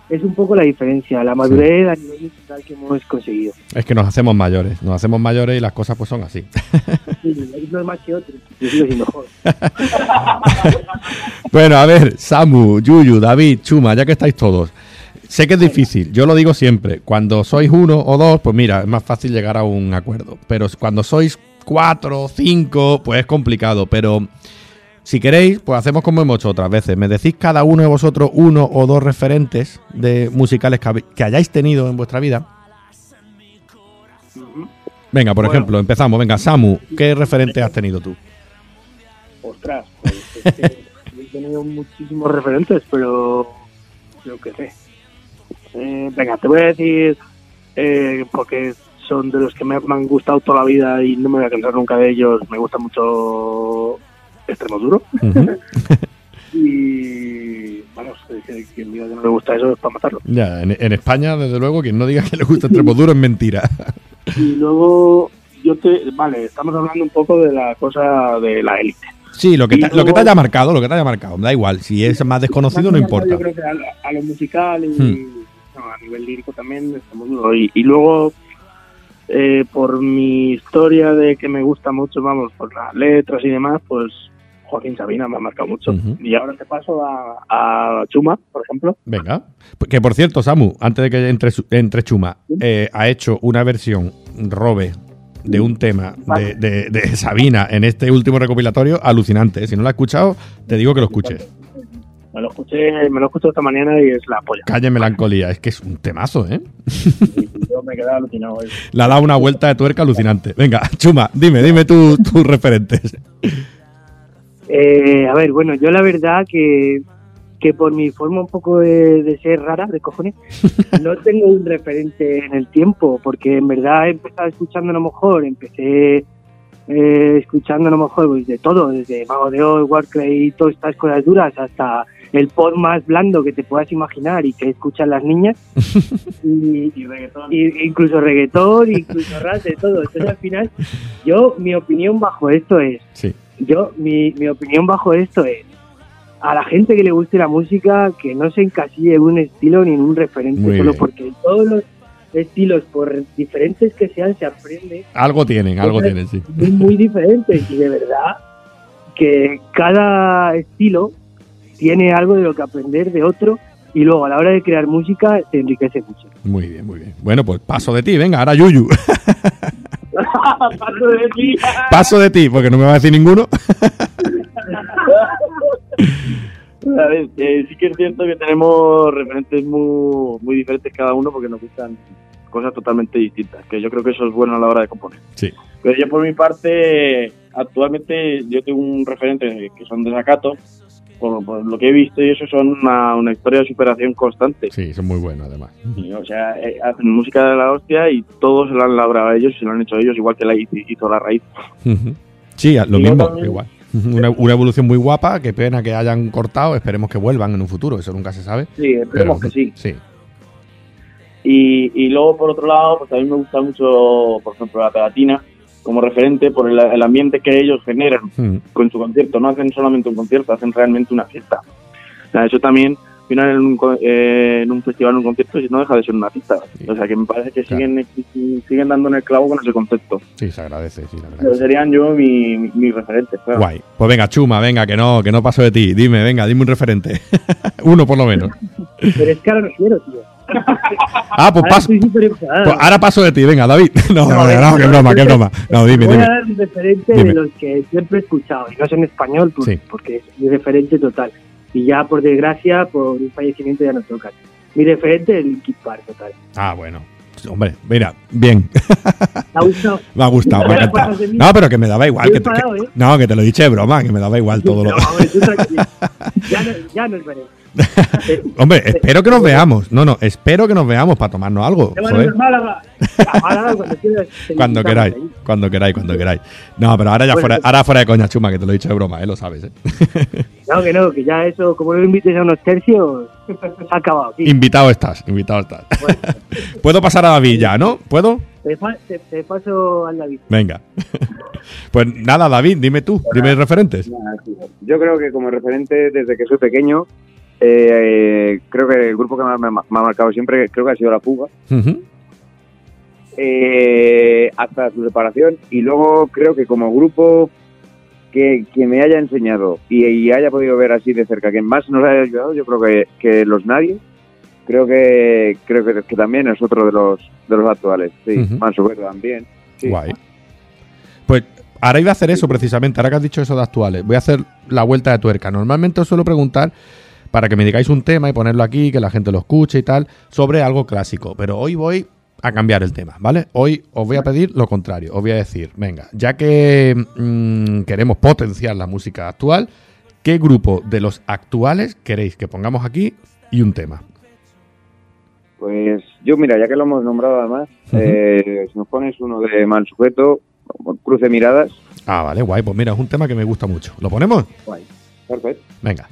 Es un poco la diferencia, la madurez a nivel musical que hemos conseguido. Es que nos hacemos mayores, nos hacemos mayores y las cosas pues son así. Sí, unos más que otros, yo sigo siendo joven. Bueno, a ver, Samu, Yuyu, David, Chuma, ya que estáis todos. Sé que es difícil, yo lo digo siempre. Cuando sois uno o dos, pues mira, es más fácil llegar a un acuerdo. Pero cuando sois cuatro o cinco, pues es complicado. Pero si queréis, pues hacemos como hemos hecho otras veces. Me decís cada uno de vosotros uno o dos referentes de musicales que, hayáis tenido en vuestra vida. Venga, por Bueno. ejemplo, empezamos. Venga, Samu, ¿qué referente has tenido tú? Ostras, pues es que he tenido muchísimos referentes, pero yo qué sé. Eh, venga, te voy a decir, eh, porque son de los que me han gustado toda la vida y no me voy a cansar nunca de ellos. Me gusta mucho Extremo Duro. Ujú. y vamos, quien diga que no le gusta eso es para matarlo. Ya, en, en España, desde luego, quien no diga que le gusta el duro es mentira. Y luego, yo te. Vale, estamos hablando un poco de la cosa de la élite. Sí, lo que, lo que te haya marcado, lo que te haya marcado, da igual. Si es más desconocido, no importa. Yo creo que a, a lo musical y Hmm. no, a nivel lírico también estamos duro. Y, y luego, eh, por mi historia de que me gusta mucho, vamos, por las letras y demás, pues Joaquín Sabina me ha marcado mucho. Y ahora te paso a, a Chuma, por ejemplo. Venga. Que por cierto, Samu, antes de que entre, entre Chuma, eh, ha hecho una versión robe de un tema de, de- de Sabina en este último recopilatorio alucinante. ¿eh? Si no lo has escuchado, te digo que lo escuches. Me lo escuché, me lo escuché esta mañana y es la polla. Calle Melancolía, es que es un temazo, ¿eh? Yo me quedé alucinado. eh. Le ha dado una vuelta de tuerca alucinante. Venga, Chuma, dime, dime tus referentes. Eh, a ver, bueno, yo la verdad que, que por mi forma un poco de, de ser rara, de cojones, no tengo un referente en el tiempo, porque en verdad he empezado escuchando a lo mejor, empecé eh, escuchando a lo mejor pues, de todo, desde Mago de Oz, Warcry y todas estas cosas duras, hasta el pop más blando que te puedas imaginar y que escuchan las niñas, y, y- incluso reggaetón, incluso rap, de todo. Entonces al final, yo, mi opinión bajo esto es, Sí. Yo, mi, mi opinión bajo esto es, a la gente que le guste la música, que no se encasille en un estilo ni en un referente, Muy solo bien. porque todos los estilos, por diferentes que sean, se aprende Algo tienen, algo tienen, sí. muy, muy diferentes y de verdad que cada estilo tiene algo de lo que aprender de otro y luego a la hora de crear música te enriquece mucho. Muy bien, muy bien. Bueno, pues paso de ti, venga, ahora Yuyu. Paso de ti. paso de ti, porque no me va a decir ninguno. Eh, sí que es cierto que tenemos referentes muy, muy diferentes cada uno porque nos gustan cosas totalmente distintas, que yo creo que eso es bueno a la hora de componer. Sí. Pero yo por mi parte, actualmente yo tengo un referente que son de Zacato, por, por lo que he visto y eso son una, una historia de superación constante. Sí, son muy buenos además. Y, o sea, eh, hacen música de la hostia y todos se lo han labrado a ellos y se lo han hecho ellos, igual que la hizo, la raíz. Sí, lo Y mismo, también- igual. Una, una evolución muy guapa, qué pena que hayan cortado, esperemos que vuelvan en un futuro, eso nunca se sabe. Sí, esperemos que sí. Sí. Y, y luego, por otro lado, pues a mí me gusta mucho, por ejemplo, la pegatina como referente por el, el ambiente que ellos generan Mm. con su concierto. No hacen solamente un concierto, hacen realmente una fiesta. O sea, eso también, al final, en un, co- eh, en un festival, en un concierto, no deja de ser una fiesta. O sea, que me parece que siguen, siguen dando en el clavo con ese concepto. Sí, se agradece, sí, la verdad. Pero serían yo mi, mi, mis referentes, claro. Guay. Pues venga, Chuma, venga, que no, que no paso de ti. Dime, venga, dime un referente. Uno por lo menos. Pero es que ahora no quiero, tío. Ah, pues Ahora paso. Pues ahora paso de ti, venga, David. No, no, no, no, qué broma, qué broma. No, dime, Voy dime. a dar un referente Dime. de los que siempre he escuchado, y no es en español, Sí. porque es mi referente total. Y ya, por desgracia, por un fallecimiento ya no toca. Mi referente es Linkin Park, total. Ah, bueno. Hombre, mira, bien. ¿Te ha gustado? Me ha gustado, me ha No encantado. No, pero que me daba igual. Que te- que- enfadado, ¿eh? no, que te lo he dicho de broma, que me daba igual todo lo. No, tranquilo. ya, no, ya nos veremos. Hombre, espero que nos veamos. No, no, espero que nos veamos para tomarnos algo. Málaga. Cuando quieras. queráis, cuando queráis, cuando queráis. No, pero ahora ya Bueno, fuera, pues- ahora fuera de coña, chuma, que te lo he dicho de broma, ¿eh? Lo sabes, ¿eh? No, que no, que ya eso, como lo invites a unos tercios, ha acabado. aquí. invitado estás, invitado estás. Puedo pasar a David ya, ¿no? ¿Puedo? Te, pa- te- te paso al David. Venga. pues nada, David, dime tú, dime referentes. Yo creo que como referente desde que soy pequeño, eh, creo que el grupo que más me, ha- me ha marcado siempre creo que ha sido La Fuga, eh, hasta su separación. Y luego creo que como grupo que, que me haya enseñado y, y haya podido ver así de cerca, que más nos haya ayudado, yo creo que, que Los Nadie, creo que creo que, que también es otro de los de los actuales. Sí, Ujú. Manso Verde también. sí. Guay. Pues ahora iba a hacer eso precisamente, ahora que has dicho eso de actuales. Voy a hacer la vuelta de tuerca. Normalmente os suelo preguntar para que me digáis un tema y ponerlo aquí, que la gente lo escuche y tal, sobre algo clásico. Pero hoy voy a cambiar el tema, ¿vale? Hoy os voy a pedir lo contrario. Os voy a decir, venga, ya que mm, queremos potenciar la música actual, ¿qué grupo de los actuales queréis que pongamos aquí y un tema? Pues yo, mira, ya que lo hemos nombrado además, eh, si nos pones uno de mal sujeto, cruce miradas, Ah, vale, guay. Pues mira, es un tema que me gusta mucho. ¿Lo ponemos? perfecto. Venga.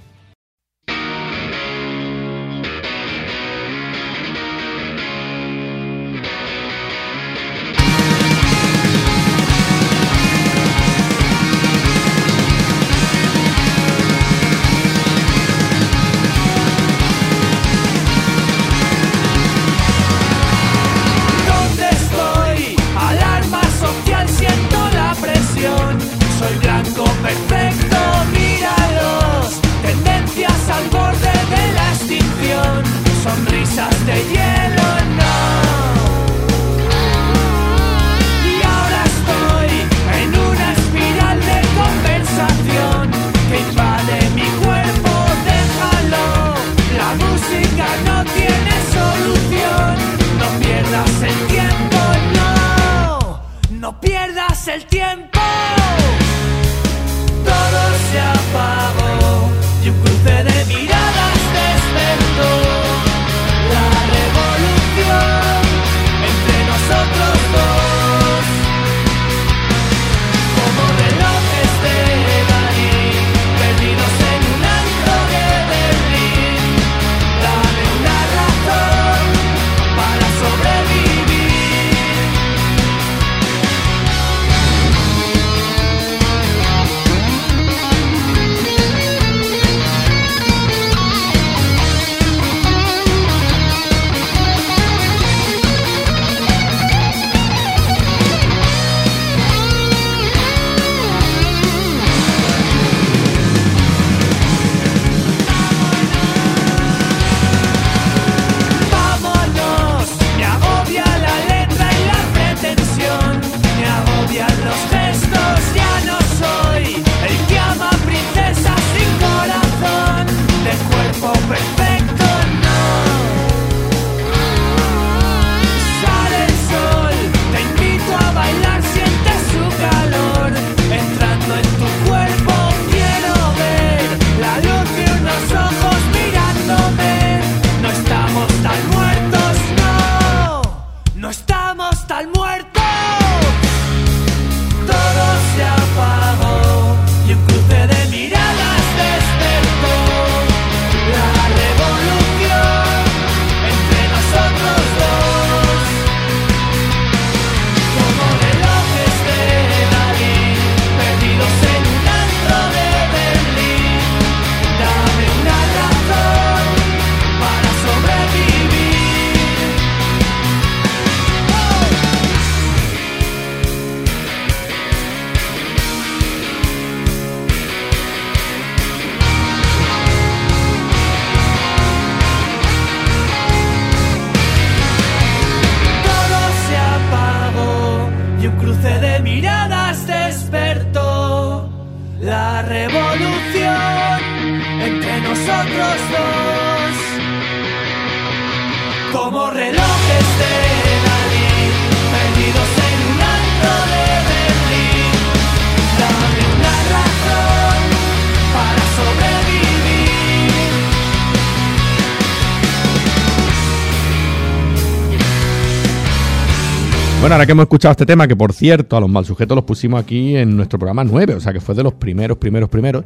Ahora que hemos escuchado este tema, que por cierto, a los mal sujetos los pusimos aquí en nuestro programa 9, o sea que fue de los primeros, primeros, primeros.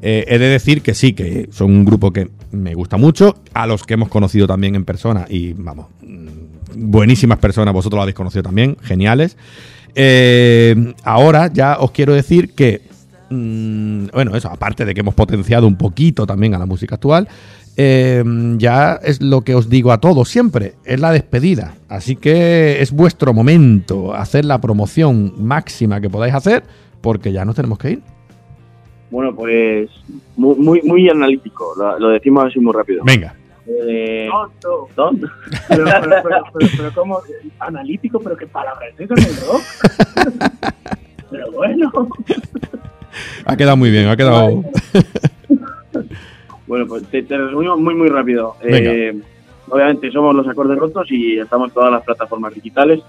eh, he de decir que sí, que son un grupo que me gusta mucho, a los que hemos conocido también en persona y vamos, mm, buenísimas personas, vosotros lo habéis conocido también, geniales. Eh, ahora ya os quiero decir que, mm, bueno, eso, aparte de que hemos potenciado un poquito también a la música actual, eh, ya es lo que os digo a todos siempre, es la despedida. Así que es vuestro momento, hacer la promoción máxima que podáis hacer, porque ya nos tenemos que ir. Bueno, pues muy, muy, muy analítico, lo, lo decimos así muy rápido. Venga. Eh, Tonto. ¿Tonto? Pero, pero, pero, pero. Analítico, pero qué palabra es en el rock. pero bueno. Ha quedado muy bien, ha quedado... Bueno, pues te, te resumimos muy, muy rápido. Eh, obviamente somos los acordes rotos y estamos en todas las plataformas digitales.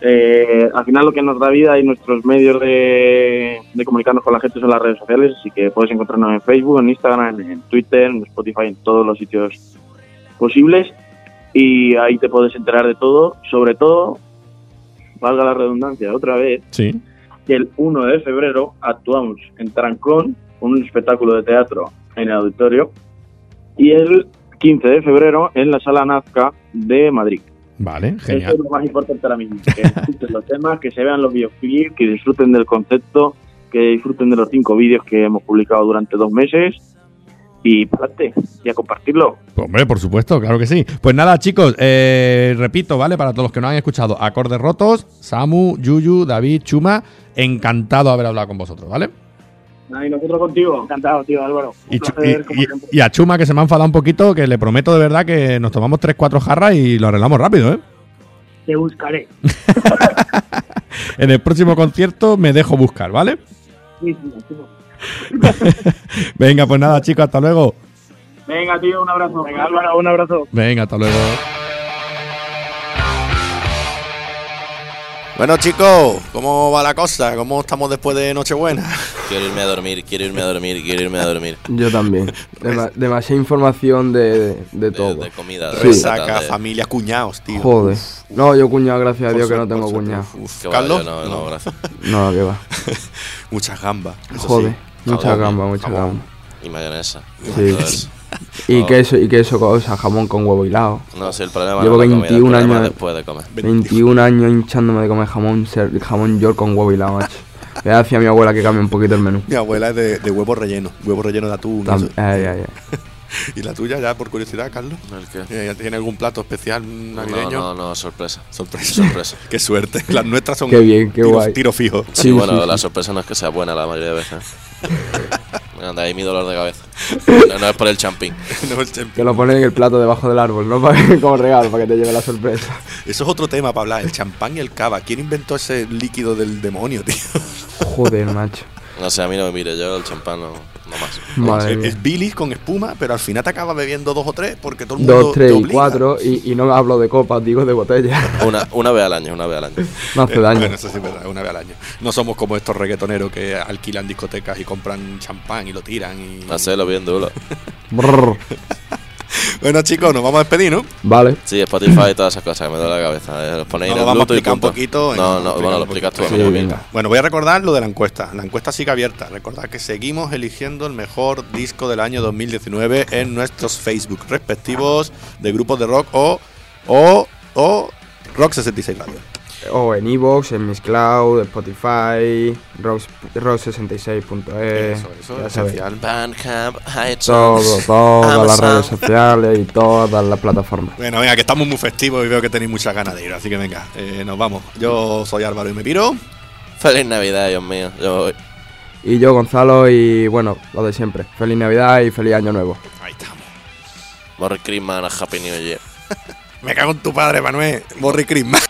Eh, al final lo que nos da vida y nuestros medios de, de comunicarnos con la gente son las redes sociales, así que puedes encontrarnos en Facebook, en Instagram, en, en Twitter, en Spotify, en todos los sitios posibles y ahí te puedes enterar de todo, sobre todo, valga la redundancia otra vez, Sí. Que el 1 de febrero actuamos en Trancón, un espectáculo de teatro en el auditorio, y el 15 de febrero en la Sala Nazca de Madrid. Vale, Eso genial. es lo más importante ahora mismo, que escuchen los temas, que se vean los videoclips, que disfruten del concepto, que disfruten de los cinco vídeos que hemos publicado durante dos meses y y a compartirlo. Pues, hombre, por supuesto, claro que sí. Pues nada, chicos, eh, repito, ¿vale? Para todos los que no han escuchado, acordes rotos, Samu, Yuyu, David, Chuma, encantado de haber hablado con vosotros, ¿vale? y nosotros contigo. Encantado, tío Álvaro. Un Y, placer, y- como y- y a Chuma, que se me ha enfadado un poquito, que le prometo de verdad que nos tomamos 3-4 jarras y lo arreglamos rápido, ¿eh? Te buscaré. En el próximo concierto me dejo buscar, ¿vale? Sí, sí, sí. Venga, pues nada, chicos, hasta luego. Venga, tío, un abrazo. Venga, Álvaro, un abrazo. Venga, hasta luego. Bueno, chicos, ¿cómo va la cosa? ¿Cómo estamos después de Nochebuena? Quiero irme a dormir, quiero irme a dormir, quiero irme a dormir. Yo también. Dema- demasiada información de, de todo. de comida, de Sí. Resaca, familia, cuñados, tío. Joder. No, yo cuñado, gracias a Dios que no tengo cuñado. Uf, va, Carlos, yo no, no, gracias. No, que va. muchas gambas. Joder. sí. Mucha Jamón, gamba, mucha jamón. gamba. Y mayonesa. Sí. Y queso, y queso, cosa, jamón con huevo hilado. No, si el problema Llevo no es la comida, el 21 problema años. es después de comer. 21 años hinchándome de comer jamón, ser- jamón york con huevo hilado, macho. Le decía a mi abuela que cambie un poquito el menú. Mi abuela es de, de huevo relleno, huevo relleno de atún. Tam- eso. ay, ay, ay. ¿Y la tuya, ya por curiosidad, Carlos? ¿El qué? Eh, ¿Tiene algún plato especial navideño? No, no, no, sorpresa. Sorpresa. Sorpresa. qué suerte. Las nuestras son Qué bien, qué tiro, guay. tiro fijo. Sí, Sí, bueno, sí, sí. la sorpresa no es que sea buena la mayoría de veces. Anda, ahí mi dolor de cabeza. No, no es por el champín. No, el champán. Que lo ponen en el plato debajo del árbol, ¿no? Como regalo, para que te lleve la sorpresa. Eso es otro tema para hablar, el champán y el cava. ¿Quién inventó ese líquido del demonio, tío? Joder, macho. No sé, a mí no me mire, yo el champán no, Madre es, es bilis con espuma, pero al final te acabas bebiendo dos o tres porque todo el mundo Dos, te tres y cuatro, y, y no hablo de copas, digo de botella. Una, una vez al año, una vez al año. No hace daño. Bueno, eso sí es verdad, una vez al año. No somos como estos reggaetoneros que alquilan discotecas y compran champán y lo tiran. Y... Hacerlo bien duro. Bueno, chicos, nos vamos a despedir, ¿no? Vale. Sí, Spotify y todas esas cosas, que me duele la cabeza. Eh, Los ponéis No, en lo el vamos a explicar un poquito, No, no, bueno, lo explicas tú. Sí, venga. Bueno, voy a recordar lo de la encuesta. La encuesta sigue abierta. Recordad que seguimos eligiendo el mejor disco del año 2019 en nuestros Facebook respectivos de grupos de rock o, o, o Rock 66 Radio. O en Evox, en Miss Cloud, Spotify, Rox- Rox66.es. Eso, eso ya es sabéis. esencial. Bandcamp, iTunes, Todo, todas las redes sociales y todas las plataformas. Bueno, venga, que estamos muy festivos y veo que tenéis muchas ganas de ir. Así que venga, eh, nos vamos. Yo soy Álvaro y me piro. Feliz Navidad, Dios mío. Yo voy. Y yo, Gonzalo, y bueno, lo de siempre. Feliz Navidad y feliz Año Nuevo. Ahí estamos. Merry Christmas and Happy New Year. Me cago en tu padre, Manuel. Morri Christmas.